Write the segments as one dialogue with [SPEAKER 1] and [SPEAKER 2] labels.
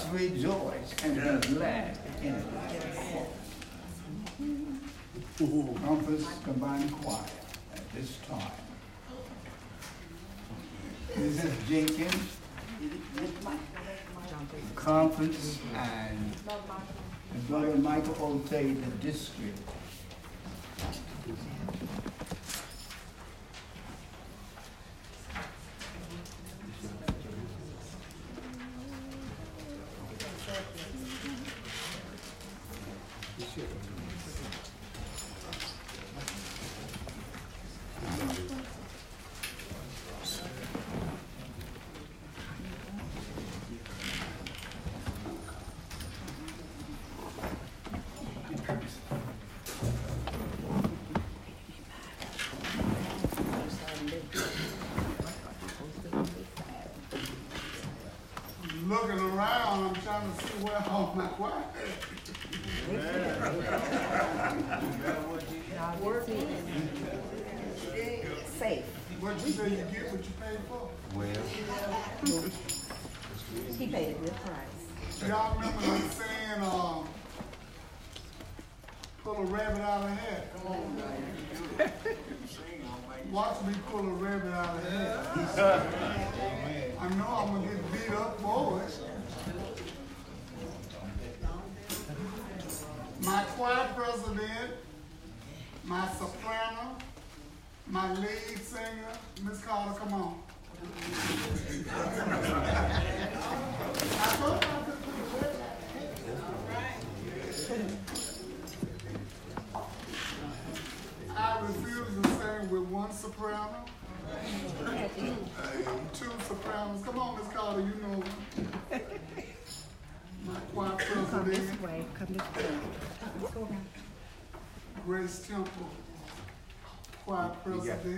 [SPEAKER 1] us rejoice and be glad in it. Compass Combined Choir at this time. Mrs. Jenkins, Conference, and Brother Michael Olte, the district.
[SPEAKER 2] to see where all my wife is.
[SPEAKER 3] Safe.
[SPEAKER 2] What you say you get what you pay for?
[SPEAKER 1] Well. he
[SPEAKER 3] paid a good price.
[SPEAKER 2] Y'all remember the saying, um, pull a rabbit out of a hat. Come on. Watch me pull a rabbit out of a hat. I know I'm going to get beat up boys. my choir president, my soprano, my lead singer, Miss Carter, come on. I refuse to sing with one soprano, two sopranos. Come on, Miss Carter, you know. Come this
[SPEAKER 3] way. Come this way. Let's go around.
[SPEAKER 2] Grace Temple, choir president. We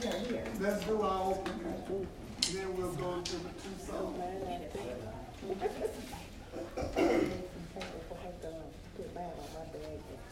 [SPEAKER 3] are here.
[SPEAKER 2] Let's do our opening. Then we'll go to the two songs.